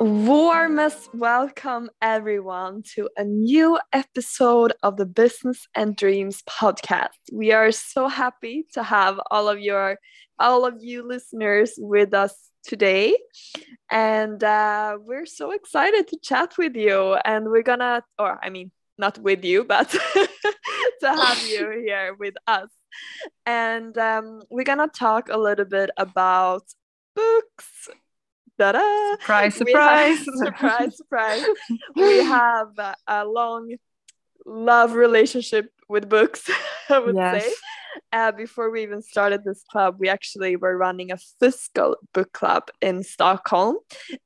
Warmest welcome, everyone, to a new episode of the Business and Dreams podcast. We are so happy to have all of your, all of you listeners with us today, and uh, we're so excited to chat with you. And we're gonna, or I mean, not with you, but to have you here with us. And um, we're gonna talk a little bit about books Ta-da! Surprise, surprise, have, surprise, surprise. we have a long love relationship with books, I would yes. say. Uh, before we even started this club, we actually were running a physical book club in Stockholm,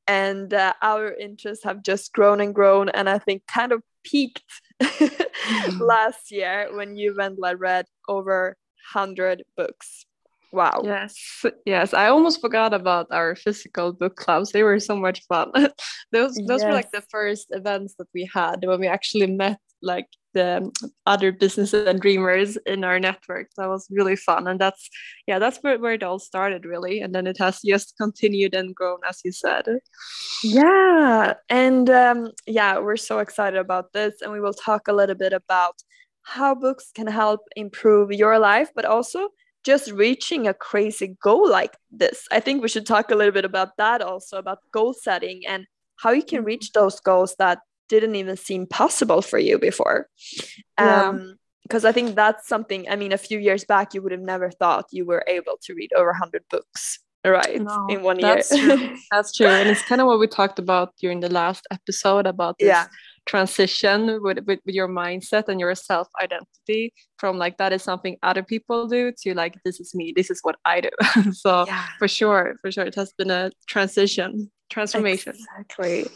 and uh, our interests have just grown and grown, and I think kind of peaked mm. last year when you went and read over 100 books. Wow. Yes. Yes. I almost forgot about our physical book clubs. They were so much fun. those those yes. were like the first events that we had when we actually met like the other businesses and dreamers in our network. That was really fun. And that's yeah, that's where, where it all started really. And then it has just continued and grown as you said. Yeah. And um, yeah, we're so excited about this. And we will talk a little bit about how books can help improve your life, but also just reaching a crazy goal like this. I think we should talk a little bit about that also about goal setting and how you can reach mm-hmm. those goals that didn't even seem possible for you before. Yeah. Um, because I think that's something, I mean, a few years back, you would have never thought you were able to read over 100 books, right? No, in one that's year. True. that's true. And it's kind of what we talked about during the last episode about this yeah transition with, with, with your mindset and your self identity from like that is something other people do to like this is me this is what i do so yeah. for sure for sure it has been a transition transformation. Exactly.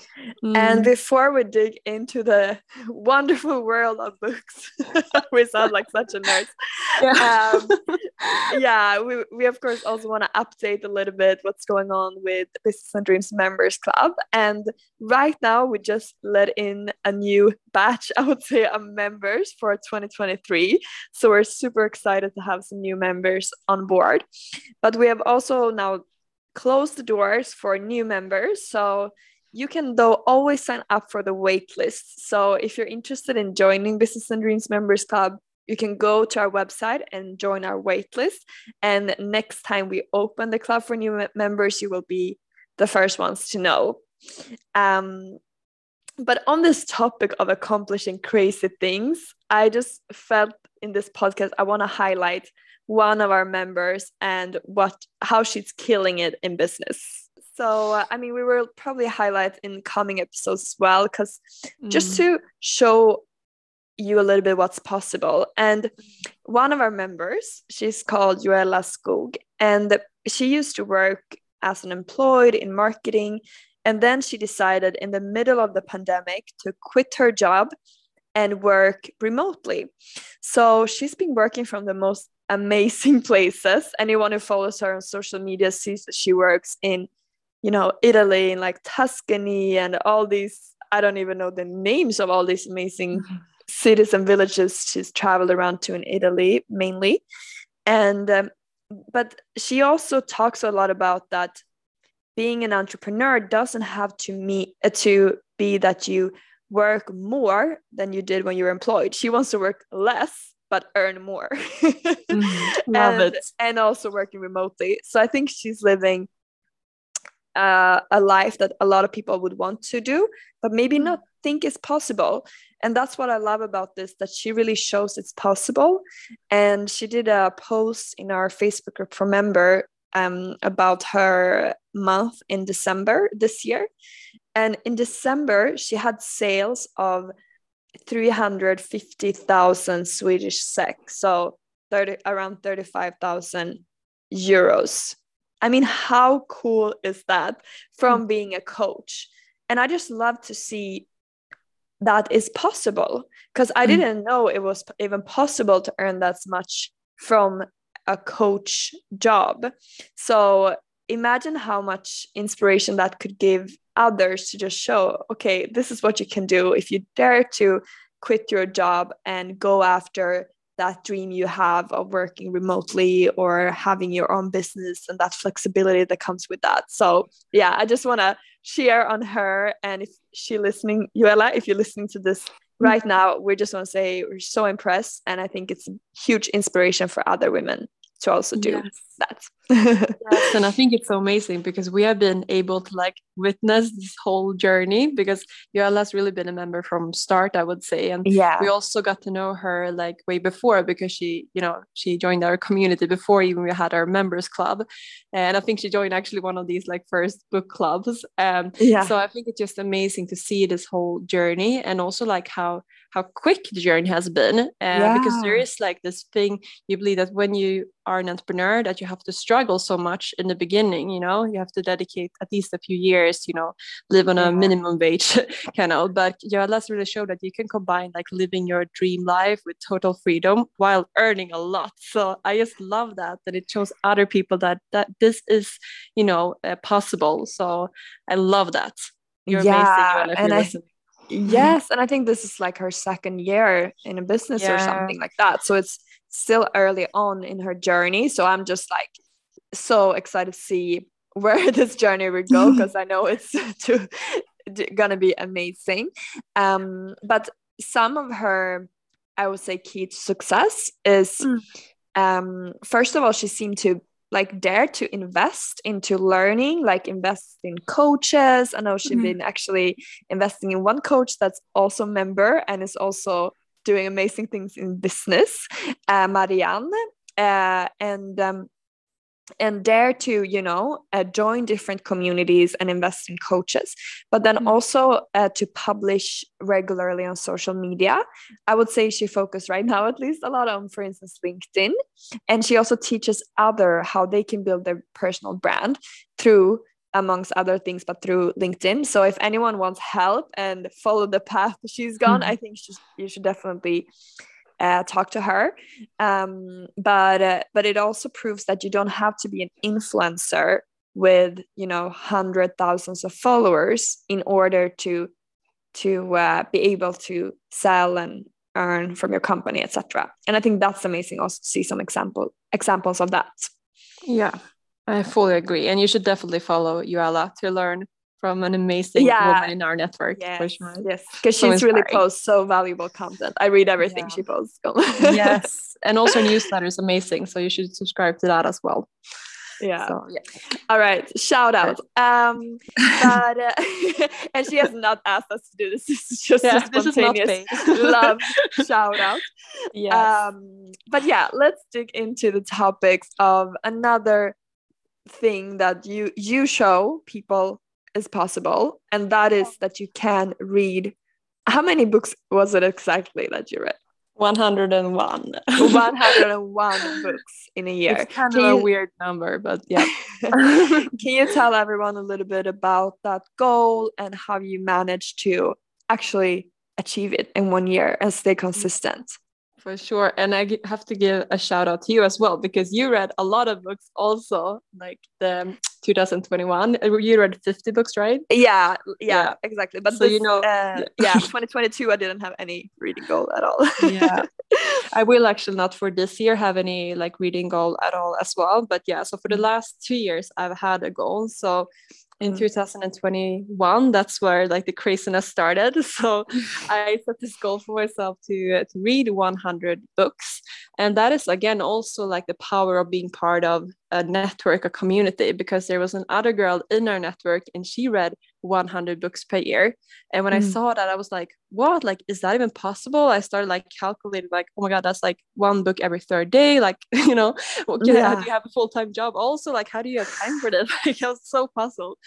Mm. And before we dig into the wonderful world of books, we sound like such a nerd. Yeah, um, yeah we, we of course also want to update a little bit what's going on with Business and Dreams Members Club. And right now we just let in a new batch, I would say, of members for 2023. So we're super excited to have some new members on board. But we have also now close the doors for new members. So you can though always sign up for the wait list. So if you're interested in joining Business and Dreams Members Club, you can go to our website and join our wait list. And next time we open the club for new members, you will be the first ones to know. Um, but on this topic of accomplishing crazy things, I just felt in this podcast, I want to highlight one of our members and what how she's killing it in business so uh, i mean we will probably highlight in coming episodes as well because mm. just to show you a little bit what's possible and one of our members she's called joella skog and she used to work as an employed in marketing and then she decided in the middle of the pandemic to quit her job and work remotely. So she's been working from the most amazing places. Anyone who follows her on social media sees that she works in, you know, Italy, in like Tuscany, and all these. I don't even know the names of all these amazing mm-hmm. cities and villages she's traveled around to in Italy mainly. And um, but she also talks a lot about that being an entrepreneur doesn't have to meet uh, to be that you work more than you did when you were employed. She wants to work less but earn more. mm, love and, it. And also working remotely. So I think she's living uh, a life that a lot of people would want to do, but maybe mm. not think is possible. And that's what I love about this that she really shows it's possible. And she did a post in our Facebook group for member um, about her month in December this year. And in December, she had sales of 350,000 Swedish SEK, so 30, around 35,000 euros. I mean, how cool is that from mm. being a coach? And I just love to see that is possible because I mm. didn't know it was even possible to earn that much from a coach job. So imagine how much inspiration that could give others to just show, okay, this is what you can do if you dare to quit your job and go after that dream you have of working remotely or having your own business and that flexibility that comes with that. So yeah, I just want to share on her. And if she listening, Joella, if you're listening to this right now, we just want to say we're so impressed. And I think it's a huge inspiration for other women to also do yes. that. yes, and I think it's so amazing because we have been able to like witness this whole journey because has really been a member from start, I would say. And yeah, we also got to know her like way before because she, you know, she joined our community before even we had our members club. And I think she joined actually one of these like first book clubs. Um yeah. so I think it's just amazing to see this whole journey and also like how how quick the journey has been uh, yeah. because there is like this thing you believe that when you are an entrepreneur that you have to struggle so much in the beginning you know? You have to dedicate at least a few years you know live on a minimum wage kind of but yeah let's really show that you can combine like living your dream life with total freedom while earning a lot so i just love that that it shows other people that that this is you know uh, possible so i love that. You're yeah, amazing and I, yes and i think this is like her second year in a business yeah. or something like that so it's still early on in her journey so i'm just like so excited to see where this journey will go because i know it's to, gonna be amazing um but some of her i would say key to success is mm. um first of all she seemed to like dare to invest into learning like invest in coaches i know she's mm-hmm. been actually investing in one coach that's also a member and is also doing amazing things in business uh, marianne uh, and um, and dare to you know uh, join different communities and invest in coaches but then mm-hmm. also uh, to publish regularly on social media i would say she focused right now at least a lot on for instance linkedin and she also teaches other how they can build their personal brand through amongst other things but through linkedin so if anyone wants help and follow the path she's gone mm-hmm. i think you should definitely uh, talk to her. Um, but uh, but it also proves that you don't have to be an influencer with you know hundred thousands of followers in order to to uh, be able to sell and earn from your company etc and i think that's amazing also to see some example examples of that. Yeah i fully agree. And you should definitely follow Joella to learn from an amazing yeah. woman in our network. Yes, sure. yes, because so she's inspiring. really posts so valuable content. I read everything yeah. she posts. yes, and also newsletter is amazing, so you should subscribe to that as well. Yeah. So, yeah. All right. Shout out. Um, but uh, and she has not asked us to do this. This is just yeah, a spontaneous love shout out. Yes. Um, but yeah, let's dig into the topics of another thing that you you show people is possible and that is that you can read. How many books was it exactly that you read? 101 101 books in a year. It's kind can of you, a weird number but yeah. Can you tell everyone a little bit about that goal and how you managed to actually achieve it in one year and stay consistent for sure. And I have to give a shout out to you as well because you read a lot of books also, like the 2021. Uh, you read 50 books, right? Yeah, yeah, yeah. exactly. But so this, you know, uh, yeah. yeah, 2022, I didn't have any reading goal at all. yeah, I will actually not for this year have any like reading goal at all as well. But yeah, so for the mm. last two years, I've had a goal. So in mm. 2021 that's where like the craziness started so i set this goal for myself to, uh, to read 100 books and that is again also like the power of being part of a network a community because there was another girl in our network and she read 100 books per year. And when mm. i saw that i was like what? Like is that even possible? I started like calculating like oh my god that's like one book every third day. Like you know yeah. do you have a full-time job also? Like how do you have time for this like i was so puzzled.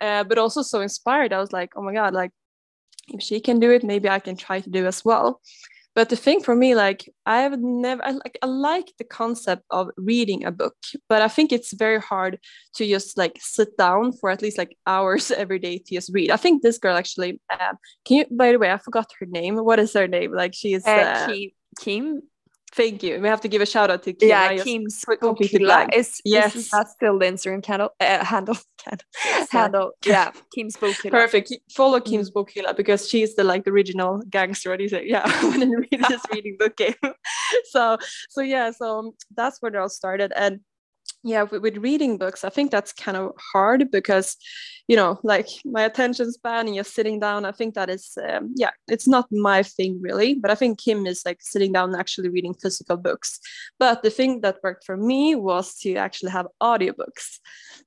Uh, but also so inspired. I was like oh my god like if she can do it maybe i can try to do as well but the thing for me like i have never I like I like the concept of reading a book but i think it's very hard to just like sit down for at least like hours every day to just read. I think this girl actually uh, can you by the way i forgot her name. What is her name? Like she is uh, uh, kim Thank you. We have to give a shout out to Kim. Yeah, Kim's Bokhylla. Is yes, is that still the Instagram handle? Uh, handle, handle. Yeah, Kim's Bokhylla. Perfect. Follow mm-hmm. Kim's. Bokhylla because she's the like the original gangster. What do you say? Yeah, when this reading book game. so so yeah, so um, that's where it all started, and yeah with, reading books i think that's kind of hard because you know like my attention span and you're sitting down i think that is um, yeah it's not my thing really but i think kim is like sitting down and actually reading physical books. But the thing that worked for me was to actually have audiobooks.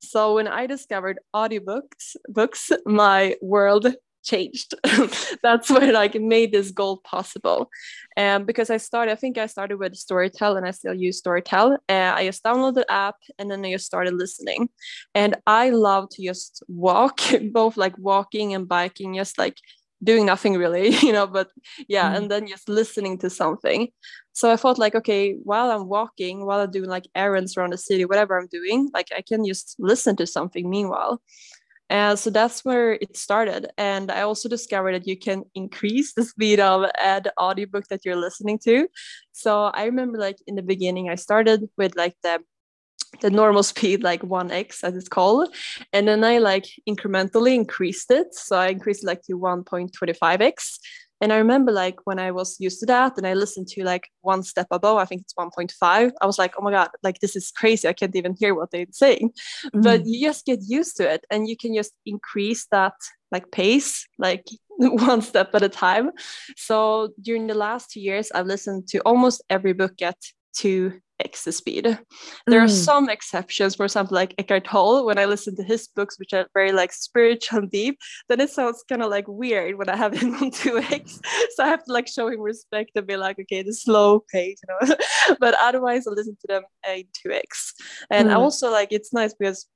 So when i discovered audiobooks books my world changed. That's where like made this goal possible. And um, because I started, I think I started with Storytel and I still use Storytel. Uh, I just downloaded the app and then I just started listening. And I love to just walk, both like walking and biking, just like doing nothing really, you know, but yeah, mm. and then just listening to something. So I thought like, okay, while I'm walking, while I'm doing like errands around the city, whatever I'm doing, like I can just listen to something meanwhile. And so that's where it started. And I also discovered that you can increase the speed of the audiobook that you're listening to. So I remember like in the beginning, I started with like the the normal speed like 1x as it's called and then i like incrementally increased it so i increased it like to 1.25x and I remember like when I was used to that and I listened to like one step above, I think it's 1.5, I was like, oh my God, like this is crazy. I can't even hear what they're saying. Mm. But you just get used to it and you can just increase that like pace, like one step at a time. So during the last two years, I've listened to almost every book at two x speed. There mm. are some exceptions, for example, like Eckhart Tolle, when I listen to his books, which are very like spiritual and deep, then it sounds kind of like weird when I have him on 2x. So I have to like show him respect and be like, okay, the slow pace, you know. but otherwise I listen to them in 2x. And mm. I also like it's nice because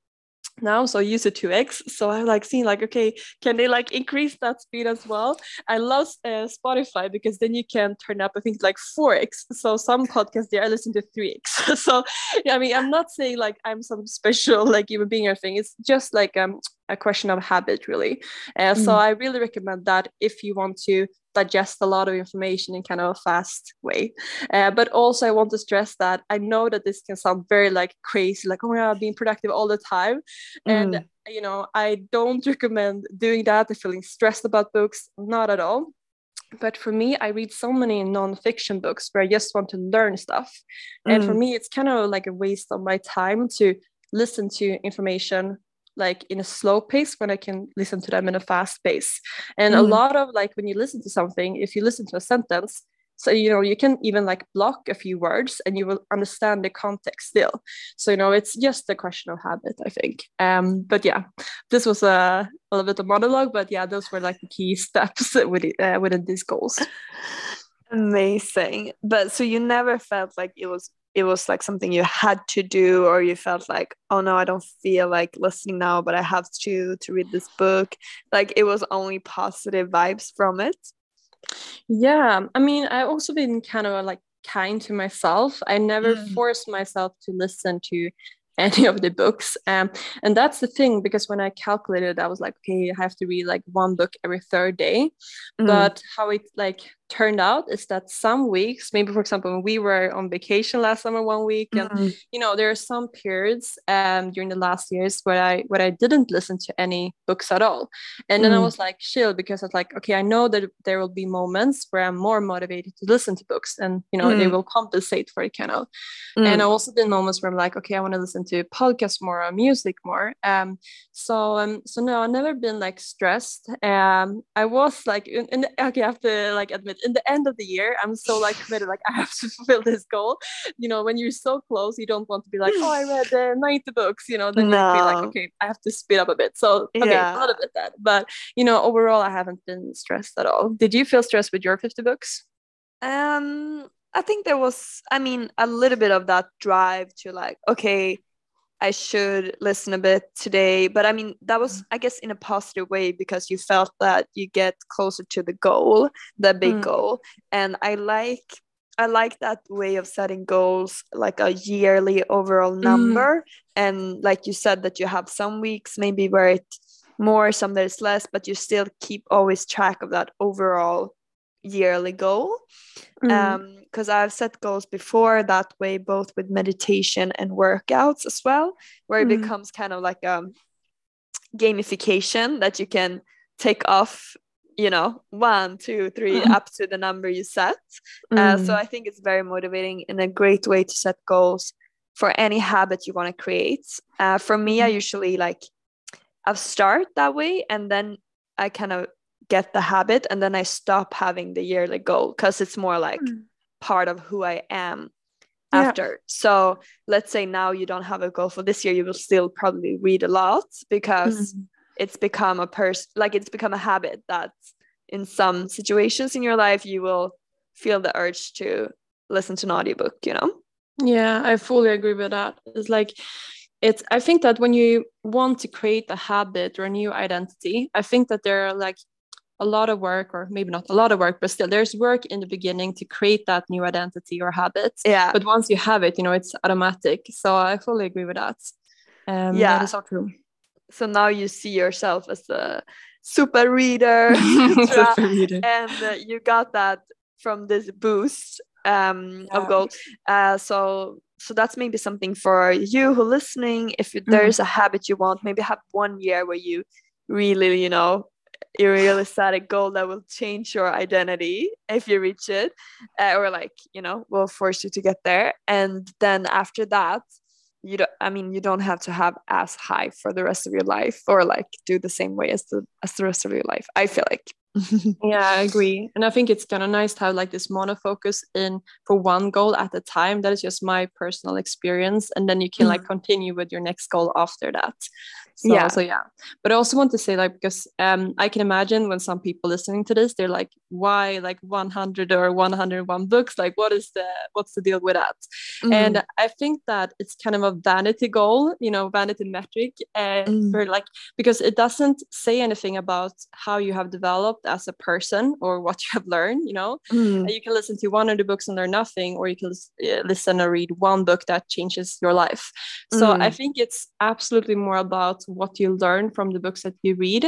now so I use it 2x so i like seeing like okay can they like increase that speed as well? I love uh, spotify because then you can turn up i think like 4x so some podcasts there i listen to 3x so yeah, i mean i'm not saying like i'm some special like human being or thing it's just like um a question of habit really. Uh, mm. so i really recommend that if you want to digest a lot of information in kind of a fast way. Uh, but also, I want to stress that I know that this can sound very like crazy, like, oh my God, being productive all the time. Mm. And, you know, I don't recommend doing that or feeling stressed about books, not at all. But for me, I read so many nonfiction books where I just want to learn stuff. Mm. And for mm. me, it's kind of like a waste of my time to listen to information like in a slow pace when I can listen to them in a fast pace. And mm. a lot of like when you listen to something, if you listen to a sentence, so you know you can even like block a few words and you will understand the context still. So you know it's just a question of habit, I think. Um, but yeah, this was a, a little bit of monologue, but yeah, those were like the key steps within uh, within these goals. Amazing. But so you never felt like it was it was like something you had to do or you felt like oh no i don't feel like listening now but i have to to read this book like it was only positive vibes from it yeah i mean i also been kind of like kind to myself i never mm. forced myself to listen to any of the books um, and that's the thing because when i calculated i was like okay i have to read like one book every third day mm. but how it like turned out is that some weeks maybe for example when we were on vacation last summer one week and mm-hmm. you know there are some periods um during the last years where i where i didn't listen to any books at all and then mm. i was like chill because i was like okay i know that there will be moments where i'm more motivated to listen to books and you know mm. they will compensate for it kind of mm. and i also been moments where i'm like okay i want to listen to podcasts more or music more um so um so no i've never been like stressed um i was like the, okay i have to like admit in the end of the year i'm so like committed like i have to fulfill this goal. You know when you're so close you don't want to be like oh i read uh, 90 books you know then no. you feel like okay i have to speed up a bit. So okay yeah. a little bit that. But you know overall i haven't been stressed at all. Did you feel stressed with your 50 books? Um i think there was i mean a little bit of that drive to like okay I should listen a bit today. But I mean, that was, mm. I guess, in a positive way because you felt that you get closer to the goal, the big mm. goal. And I like, I like that way of setting goals, like a yearly overall mm. number. Mm. And like you said, that you have some weeks maybe where it's more, some there's less, but you still keep always track of that overall yearly goal mm. um because i've set goals before that way both with meditation and workouts as well where it mm. becomes kind of like a gamification that you can take off you know one two three mm. up to the number you set uh, so mm. i think it's very motivating and a great way to set goals for any habit you want to create uh, for me i mm. usually like i start that way and then i kind of get the habit and then I stop having the yearly goal because it's more like mm. part of who I am yeah. after. So let's say now you don't have a goal for this year, you will still probably read a lot because mm. it's become a person like it's become a habit that in some situations in your life you will feel the urge to listen to an audiobook, you know? Yeah, I fully agree with that. It's like it's i think that when you want to create a habit or a new identity i think that there are like a lot of work or maybe not a lot of work but still there's work in the beginning to create that new identity or habit. Yeah. But once you have it you know it's automatic. So i fully agree with that. Um yeah. that is so true so now you see yourself as a super reader, super reader. and uh, you got that from this boost um yeah. of goal uh so so that's maybe something for you who listening. If there's mm. a habit you want maybe have one year where you really you know a realistic goal that will change your identity if you reach it uh, or like you know will force you to get there. And then after that you don't i mean you don't have to have as high for the rest of your life or like do the same way as the as the rest of your life i feel like yeah i agree and i think it's kind of nice to have like this monofocus in for one goal at a time that is just my personal experience and then you can like continue with your next goal after that so, yeah. So yeah. But I also want to say like because um I can imagine when some people listening to this, they're like, why like 100 or 101 books? Like what is the what's the deal with that? Mm. And I think that it's kind of a vanity goal, you know, vanity metric uh, mm. for like because it doesn't say anything about how you have developed as a person or what you have learned, you know. Mm. You can listen to one of the books and learn nothing, or you can uh, listen or read one book that changes your life. So I mm. think it's absolutely more about what you learn from the books that you read.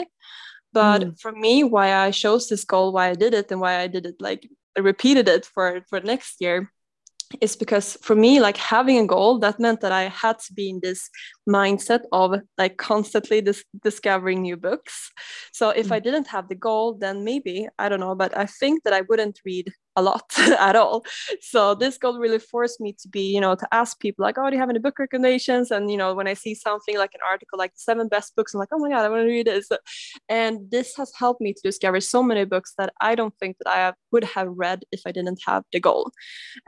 But mm. for me, why I chose this goal, why I did it, and why I did it like repeated it for for next year is because for me like having a goal that meant that i had to be in this mindset of like constantly dis- discovering new books so if mm. i didn't have the goal then maybe i don't know but i think that i wouldn't read a lot at all. So this goal really forced me to be, you know, to ask people like, oh, do you have any book recommendations? And, you know, when I see something like an article like the seven best books, I'm like, oh my God, I want to read this. And this has helped me to discover so many books that I don't think that I would have read if I didn't have the goal.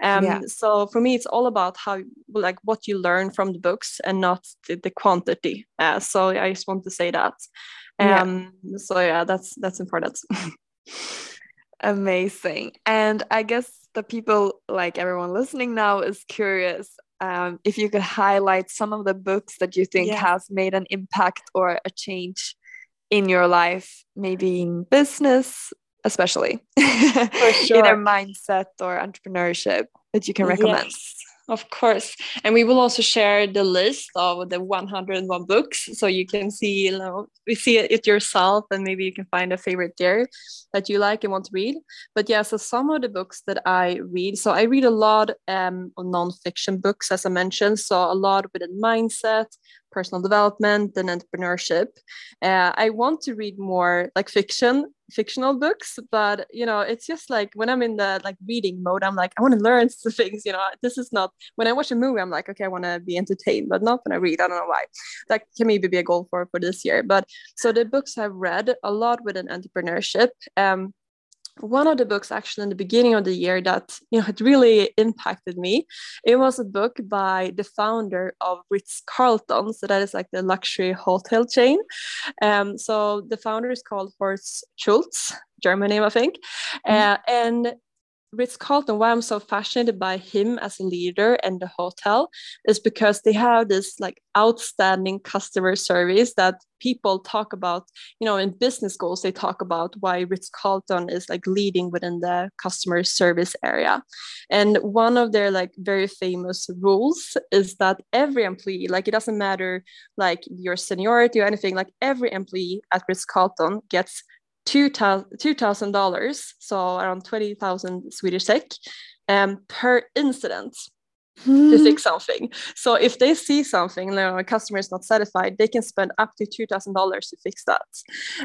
Um, yeah. So for me, it's all about how, like what you learn from the books and not the, quantity. Uh, so I just want to say that. Um, yeah. So yeah, that's, that's important. Amazing. And I guess the people, like everyone listening now, is curious um, if you could highlight some of the books that you think yeah. has made an impact or a change in your life, maybe in business, especially, sure. either mindset or entrepreneurship that you can recommend. Yes. Of course. And we will also share the list of the 101 books so you can see, you know, we see it yourself and maybe you can find a favorite there that you like and want to read. But yeah, so some of the books that I read, so I read a lot um, of nonfiction books, as I mentioned. So a lot within mindset, personal development and entrepreneurship. Uh, I want to read more like fiction, fictional books, but you know, it's just like when I'm in the like reading mode, I'm like, I want to learn some things. You know, this is not when I watch a movie, I'm like, okay, I want to be entertained, but not when I read. I don't know why. That can maybe be a goal for for this year. But so the books I've read a lot within entrepreneurship. Um, one of the books actually in the beginning of the year that you know had really impacted me. It was a book by the founder of ritz carlton so that is like the luxury hotel chain. Um, so the founder is called horst schulze german name i think. Mm-hmm. uh, and Ritz Carlton, why I'm so fascinated by him as a leader and the hotel is because they have this like outstanding customer service that people talk about, you know, in business goals, they talk about why Ritz Carlton is like leading within the customer service area. And one of their like very famous rules is that every employee, like it doesn't matter like your seniority or anything, like every employee at Ritz Carlton gets two thousand dollars, so around twenty thousand Swedish sek, um, per incident to fix something. So if they see something, you know, a customer is not satisfied, they can spend up to two thousand dollars to fix that.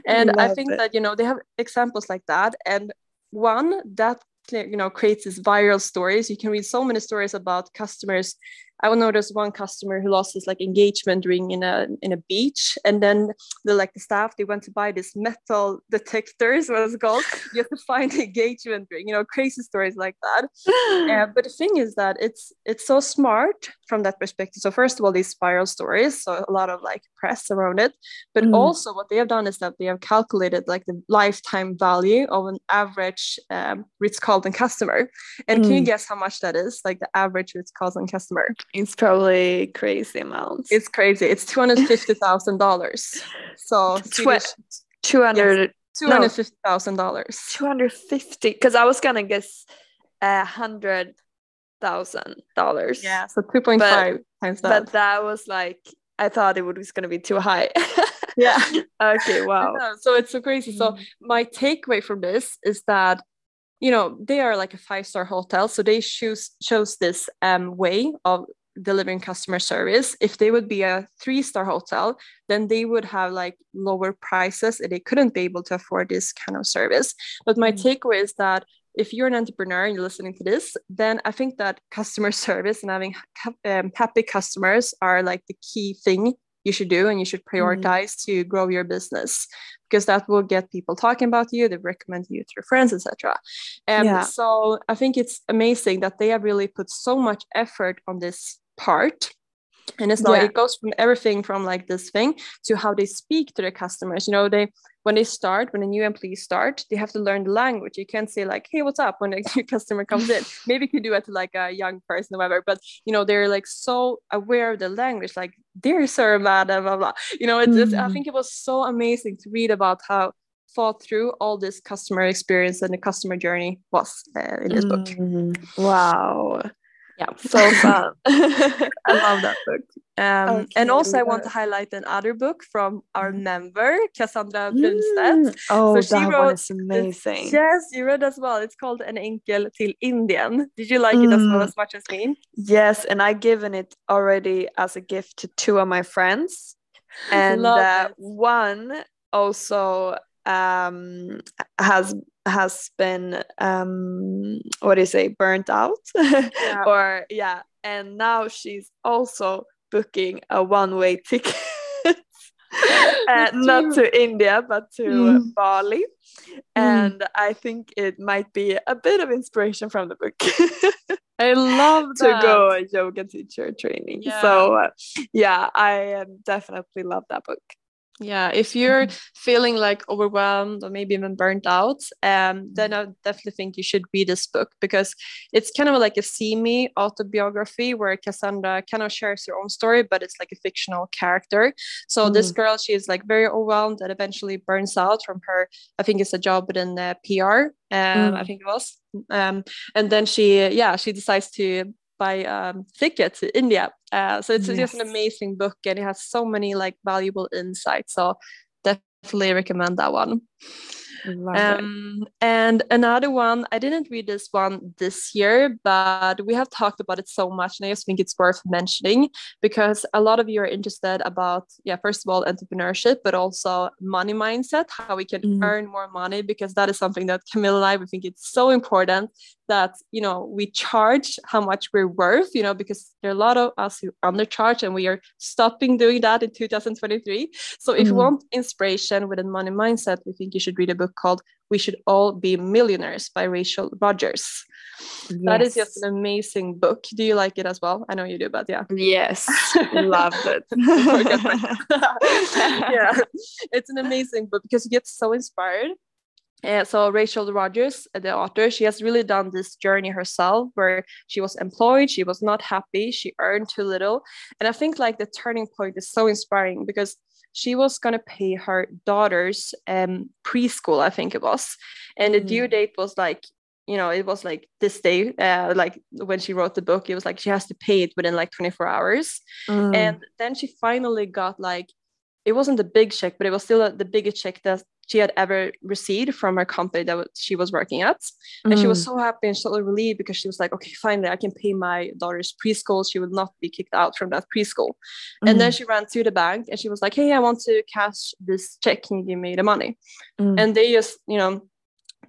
And Love I think it. that you know they have examples like that, and one that you know creates these viral stories. You can read so many stories about customers I will notice one customer who lost his like engagement ring in a in a beach, and then the like the staff they went to buy this metal detectors, what it's called. You have to find the engagement ring, you know, crazy stories like that. uh, but the thing is that it's it's so smart from that perspective. So first of all, these spiral stories, so a lot of like press around it, but mm. also what they have done is that they have calculated like the lifetime value of an average um, Ritz Carlton customer. And mm. can you mm. guess how much that is? Like the average Ritz Carlton customer. It's probably crazy amounts. It's crazy. It's two hundred fifty thousand dollars. So two hundred. Two hundred fifty thousand dollars. Two hundred fifty. Because I was gonna guess a hundred thousand dollars. Yeah, so two point five times that. But that was like I thought it was gonna be too high. yeah. okay. Wow. So it's so crazy. Mm. So my takeaway from this is that you know they are like a five star hotel so they choose chose this um, way of delivering customer service if they would be a three star hotel then they would have like lower prices and they couldn't be able to afford this kind of service but my mm. takeaway is that if you're an entrepreneur and you're listening to this then i think that customer service and having um, happy customers are like the key thing you should do and you should mm-hmm. prioritize mm. to grow your business because that will get people talking about you they recommend you to your friends etc and yeah. so i think it's amazing that they have really put so much effort on this part and it's not yeah. it goes from everything from like this thing to how they speak to their customers you know they when they start when a new employee start they have to learn the language. You can't say like hey what's up? when a new customer comes in. Maybe you could do it to like a young person or whatever but you know they're like so aware of the language like dear sir madam blah blah. You know it's, it's i mm. think it was so amazing to read about how thought through all this customer experience and the customer journey was uh, in this mm. book wow yeah so fun. I love that book. Um, okay, and also i want to highlight another book from our mm. member cassandra brunstedt. Mm. oh so that one is amazing. Yes you read as well. It's called en enkel till indien. Did you like mm. it as well mm. as much as me? Yes and I've given it already as a gift to two of my friends. And uh, one also um, has has been um what do you say burnt out yeah. or yeah and now she's also booking a one-way ticket uh, not to india but to mm. bali mm. and i think it might be a bit of inspiration from the book I love to go a yoga teacher training. Yeah. So uh, yeah, I um, definitely love that book yeah if you're mm-hmm. feeling like overwhelmed or maybe even burnt out um, then mm-hmm. i definitely think you should read this book because it's kind of like a see me autobiography where cassandra kind of shares her own story but it's like a fictional character so mm. this girl she is like very overwhelmed and eventually burns out from her i think it's a job within the pr um, mm. i think it was um, and then she yeah she decides to buy um, Thicket to India. Uh, so it's yes. just an amazing book and it has so many like valuable insights. So definitely recommend that one. Um, and another one, I didn't read this one this year, but we have talked about it so much, and I just think it's worth mentioning because a lot of you are interested about, yeah, first of all, entrepreneurship, but also money mindset, how we can mm. earn more money, because that is something that Camilla and I we think it's so important that you know we charge how much we're worth you know because there are a lot of us who undercharge and we are stopping doing that in 2023 so if mm. you want inspiration with a money mindset we think you should read a book called we should all be millionaires by rachel Rodgers. yes. that is just an amazing book. Do you like it as well? I know you do but yeah. Yes. Love it. Yeah. It's an amazing book because you get so inspired. Uh, so Rachel Rodgers, the author, she has really done this journey herself where she was employed, she was not happy, she earned too little. And I think like the turning point is so inspiring because she was going to pay her daughter's um, preschool, I think it was. And the due mm. date was like, you know, it was like this day, uh, like when she wrote the book, it was like she has to pay it within like 24 hours. Mm. And then she finally got like it wasn't a big check, but it was still a, the biggest check that she had ever received from her company that she was working at. And mm. she was mm. so happy and so relieved because she was like, okay, finally, I can pay my daughter's preschool. She will not be kicked out from that preschool. Mm. And then mm. she ran to the bank and she was like, hey, I want to cash this check. Can you give me the money? Mm. And they just, you know,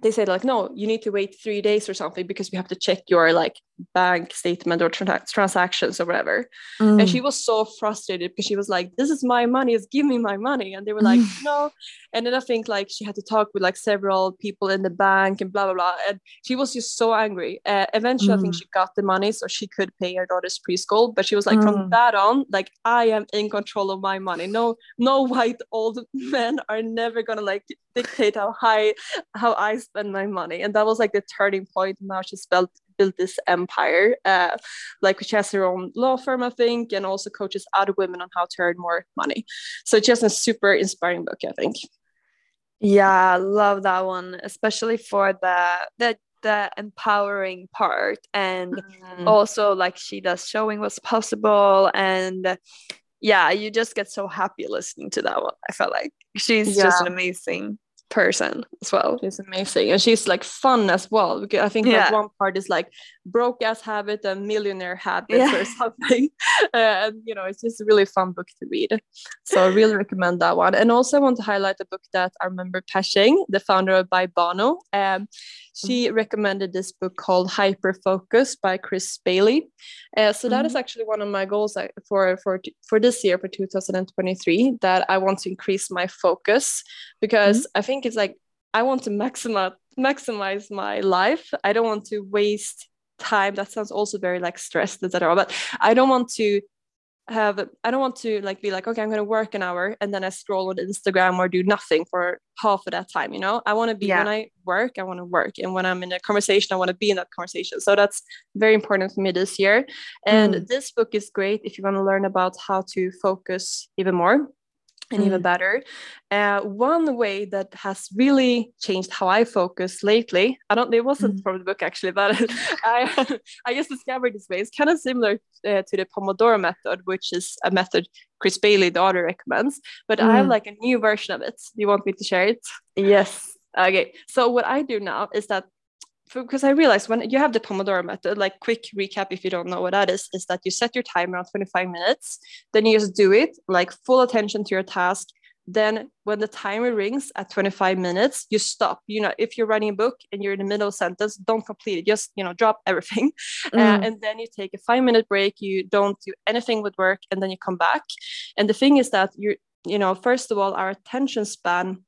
they said like no you need to wait three days or something because we have to check your like bank statement or transactions or whatever mm. and she was so frustrated because she was like this is my money it's give me my money and they were like no and then i think like she had to talk with like several people in the bank and blah blah blah and she was just so angry uh, eventually mm. i think mm. she got the money so she could pay her daughter's preschool but she was like mm. from that on like i am in control of my money no no white old men are never gonna like dictate how high how i spend my money and that was like the turning point now she's built built this empire. Uh, like she has her own law firm, I think, and also coaches other women on how to earn more money. So it's just a super inspiring book, I think. Yeah, I love that one, especially for the the the empowering part and mm. also like she does showing what's possible and yeah you just get so happy listening to that one i felt like she's yeah. just an amazing person as well. She's amazing. And she's like fun as well. Because I think yeah. like one part is like broke ass habit and millionaire habits yeah. or something. Uh, and you know, it's just a really fun book to read. So I really recommend that one. And also I want to highlight a book that I remember Pashing, the founder of By Bono. Um, she recommended this book called Hyper Focus by Chris Bailey. Uh, so that mm-hmm. is actually one of my goals uh, for for for this year for 2023 that I want to increase my focus because mm-hmm. I think it's like I want to maximize maximize my life. I don't want to waste time. That sounds also very like stressed, etc. But I don't want to have I don't want to like be like okay I'm going to work an hour and then I scroll on Instagram or do nothing for half of that time you know I want to be yeah. when I work I want to work and when I'm in a conversation I want to be in that conversation so that's very important for me this year and mm. this book is great if you want to learn about how to focus even more and mm. even better. Uh, one way that has really changed how I focus lately, I don't, it wasn't mm. from the book actually, but I, I just discovered this way. It's kind of similar uh, to the Pomodoro method, which is a method Chris Bailey, the author, recommends, but mm. I have mm. like a new version of it. Do you want me to share it? Yes. Okay. So what I do now is that because I realized when you have the Pomodoro method, like quick recap if you don't know what that is, is that you set your timer on 25 minutes, then you just do it like full attention to your task. Then when the timer rings at 25 minutes, you stop. You know, if you're writing a book and you're in the middle of sentence, don't complete it. Just, you know, drop everything. Uh, mm. Uh, and then you take a five minute break. You don't do anything with work and then you come back. And the thing is that you're, you know, first of all, our attention span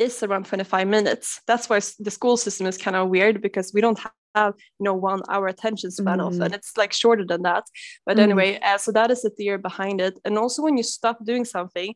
is around 25 minutes. That's why the school system is kind of weird because we don't have you know one hour attention span mm. often it's like shorter than that but mm. anyway uh, so that is the theory behind it and also when you stop doing something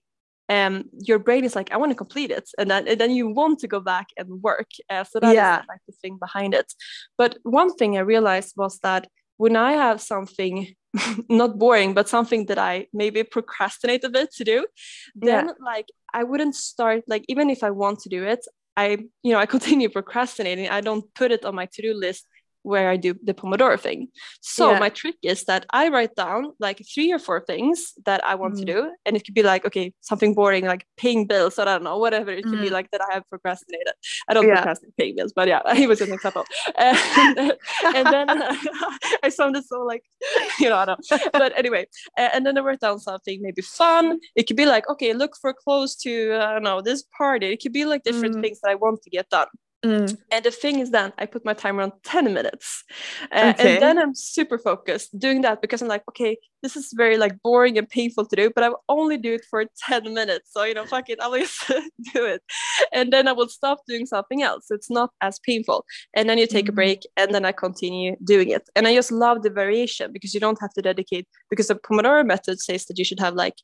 um your brain is like i want to complete it and then and then you want to go back and work uh, so that yeah. is like the thing behind it but one thing i realized was that when i have something not boring, but something that I maybe procrastinate a bit to do, then yeah. like I wouldn't start like even if I want to do it, I you know I continue procrastinating. I don't put it on my to do list where I do the Pomodoro thing. So yeah. my trick is that I write down like three or four things that I want mm. to do. And it could be like, okay, something boring, like paying bills, or I don't know, whatever it could mm. be like that I have procrastinated. I don't yeah. procrastinate paying bills, but yeah, he was an example. And, and then I sounded so like, you know, I don't But anyway, and then I wrote down something maybe fun. It could be like, okay, look for clothes to, I don't know, this party. It could be like different mm. things that I want to get done. Mm. And the thing is then I put my timer on 10 minutes. Uh, okay. And then I'm super focused doing that because I'm like, okay, this is very like boring and painful to do, but I will only do it for 10 minutes. So, you know, fuck it, I'll just do it. And then I will stop doing something else. It's not as painful. And then you take mm. a break and then I continue doing it. And I just love the variation because you don't have to dedicate, because the Pomodoro method says that you should have like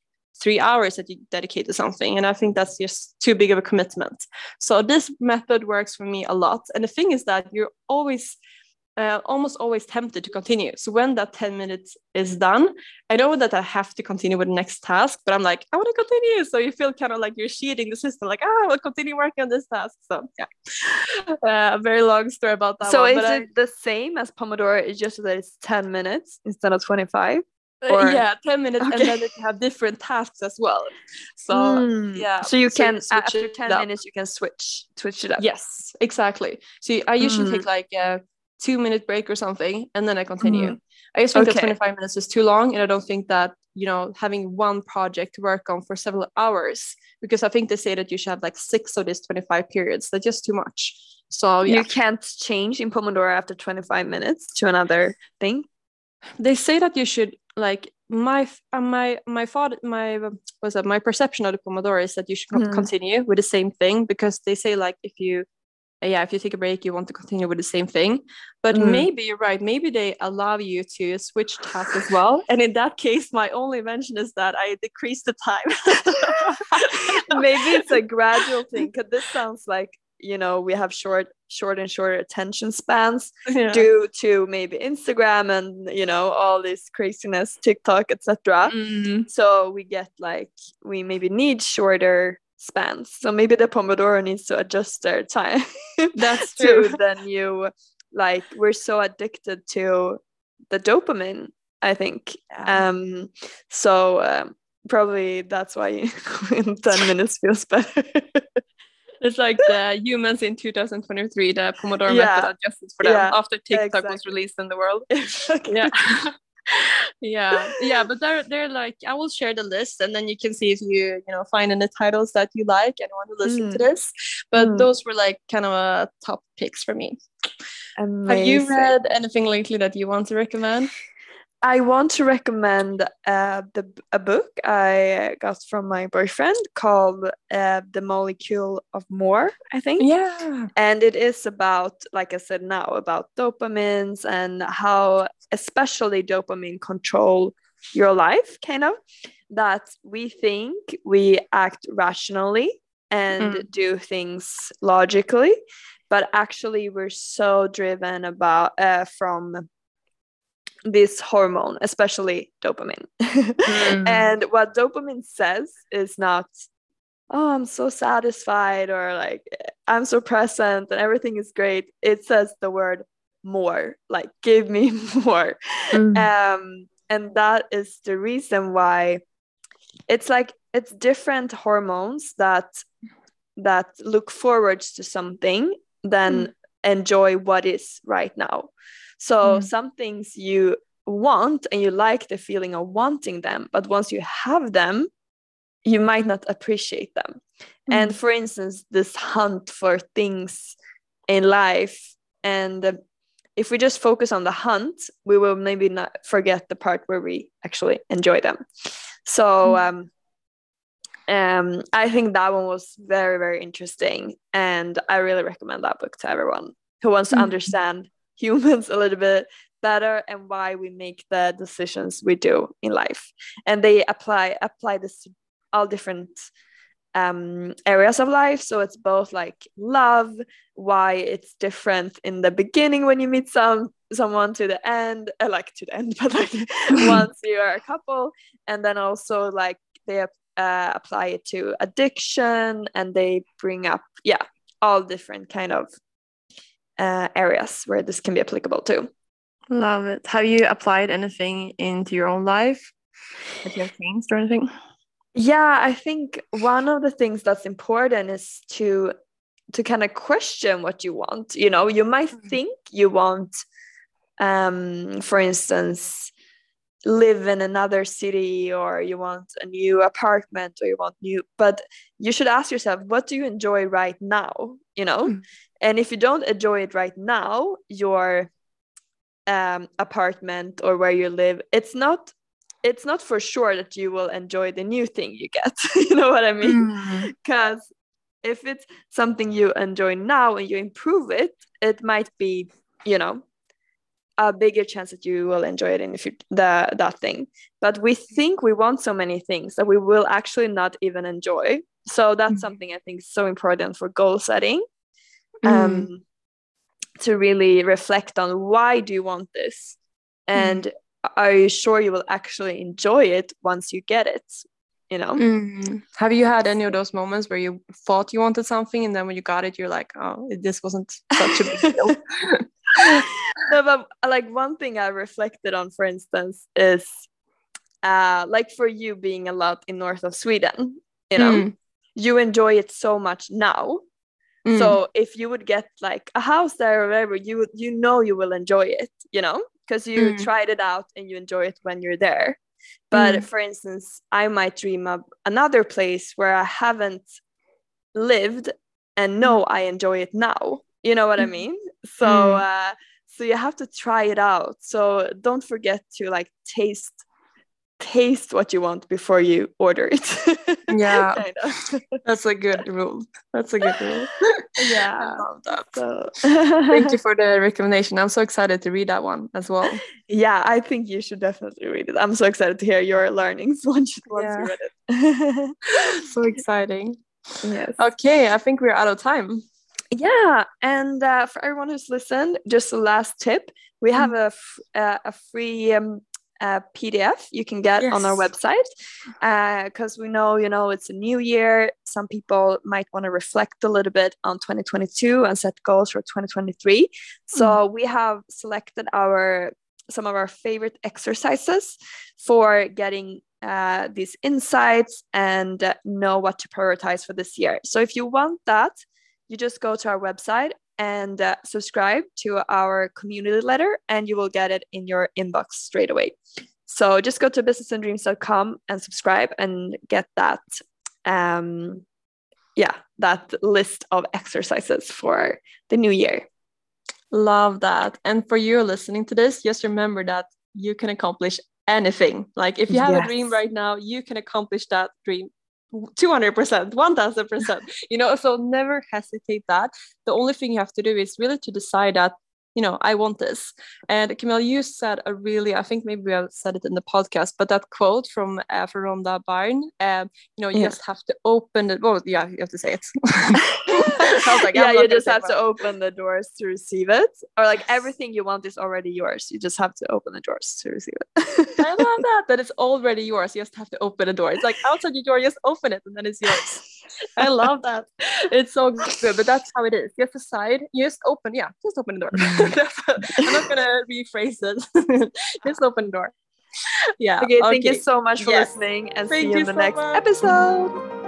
three hours that you dedicate to something. And I think that's just too big of a commitment. So this method works for me a lot. And the thing is that you're always uh, almost always tempted to continue. So when that 10 minutes is done, I know that I have to continue with the next task, but I'm like, I want to continue. So you feel kind of like you're cheating the system, like, ah, I'll continue working on this task. So yeah, uh, a very long story about that. So one, is it I... the same as Pomodoro? It's just that it's 10 minutes instead of 25? Uh, or... yeah 10 minutes okay. and then you have different tasks as well so mm. yeah so you so can you after 10 minutes you can switch switch it up yes exactly so i usually mm. take like a two minute break or something and then i continue mm. i just think okay. that 25 minutes is too long and i don't think that you know having one project to work on for several hours because i think they say that you should have like six of these 25 periods that's just too much so yeah. you can't change in pomodoro after 25 minutes to another thing they say that you should like my uh, my my thought my was that? My perception of the pomodoro is that you should mm. continue with the same thing because they say like if you yeah if you take a break you want to continue with the same thing. But mm. maybe you're right. Maybe they allow you to switch tasks as well. And in that case my only mention is that i decrease the time. Maybe it's a gradual thing because this sounds like you know we have short short and shorter attention spans yeah. due to maybe instagram and you know all this craziness tiktok etc mm-hmm. so we get like we maybe need shorter spans so maybe the pomodoro needs to adjust their time that's true then you like we're so addicted to the dopamine i think yeah. um so um, probably that's why in 10 minutes feels better it's like the humans in 2023, the Pomodoro yeah. method adjusted for them yeah, after TikTok exactly. was released in the world. yeah. yeah yeah but they're they're like i will share the list and then you can see if you you know find any titles that you like anyone want to listen mm. to this but mm. those were like kind of a top picks for me Amazing. have you read anything lately that you want to recommend I want to recommend uh, the a book I got from my boyfriend called uh, "The Molecule of More." I think. Yeah. And it is about, like I said now, about dopamines and how, especially dopamine, control your life. Kind of that we think we act rationally and mm. do things logically, but actually we're so driven about uh, from this hormone, especially dopamine. Mm. and what dopamine says is not, oh, I'm so satisfied or like I'm so present and everything is great. It says the word more, like give me more. Mm. Um, and that is the reason why it's like it's different hormones that that look forwards to something than mm. enjoy what is right now so mm. some things you want and you like the feeling of wanting them, but once you have them, you might not appreciate them. Mm. And for instance, this hunt for things in life and if we just focus on the hunt, we will maybe not forget the part where we actually enjoy them. So mm. um, um, I think that one was very, very interesting. And I really recommend that book to everyone who wants to understand humans a little bit better and why we make the decisions we do in life. And they apply apply this to all different um, areas of life. So it's both like love why it's different in the beginning when you meet some someone to the end uh, like to the end but like once you are a couple. And then also like they uh, apply it to addiction and they bring up yeah all different kind of uh, areas where this can be applicable to. Love it. Have you applied anything into your own life that you have changed or anything? Yeah, I think one of the things that's important is to to kind of question what you want. You know, you might mm-hmm. think you want, um, for instance, live in another city or you want a new apartment or you want new but you should ask yourself what do you enjoy right now you know mm. And if you don't enjoy it right now your um, apartment or where you live it's not it's not for sure that you will enjoy the new thing you get you know what i mean? Because mm. if it's something you enjoy now and you improve it it might be you know a bigger chance that you will enjoy it in the, the that thing. But we think we want so many things that we will actually not even enjoy. So that's mm. something i think is so important for goal setting um, mm. to really reflect on why do you want this and mm. are you sure you will actually enjoy it once you get it you know mm. have you had any of those moments where you thought you wanted something and then when you got it you're like oh this wasn't such a big deal no, but like one thing I reflected on, for instance, is uh, like for you being a lot in north of Sweden, you know, mm. you enjoy it so much now. Mm. So if you would get like a house there or whatever, you would you know you will enjoy it, you know, because you mm. tried it out and you enjoy it when you're there. But mm. for instance, I might dream of another place where I haven't lived and know I enjoy it now. You know what I mean? So uh, so you have to try it out. So don't forget to like taste taste what you want before you order it. yeah, that's a good rule. That's a good rule. Yeah, love that. So. Thank you for the recommendation. I'm so excited to read that one as well. Yeah, I think you should definitely read it. I'm so excited to hear your learnings once, once yeah. you read it. so exciting. Yes. Okay, I think we're out of time. Yeah, and uh, for everyone who's listened, just a last tip: we have mm. a, uh, a free um, uh, PDF you can get yes. on our website because uh, we know you know it's a new year. Some people might want to reflect a little bit on 2022 and set goals for 2023. So mm. we have selected our some of our favorite exercises for getting uh, these insights and know what to prioritize for this year. So if you want that, you just go to our website and uh, subscribe to our community letter and you will get it in your inbox straight away. So just go to businessanddreams.com and subscribe and get that um yeah, that list of exercises for the new year. Love that. And for you listening to this, just remember that you can accomplish anything. Like if you have yes. a dream right now, you can accomplish that dream 200% 1000% you know so never hesitate that. The only thing you have to do is really to decide that you know, I want this. And Camille, you said a really, I think maybe I said it in the podcast, but that quote from uh, from Rhonda Byrne, um, you know, you yeah. just have to open it. Well, yeah, you have to say it. like, yeah, you just have to open the doors to receive it, or like everything you want is already yours. You just have to open the doors to receive it. I love that. That it's already yours. You just have to open the door. It's like outside your door, just open it, and then it's yours. I love that. It's so good, but that's how it is. You have to decide. You just open. Yeah, just open the door. Mm-hmm. I'm not gonna rephrase it. just open the door. Yeah. Okay, okay, Thank you so much for yes. listening, and thank see you in the so next much. episode.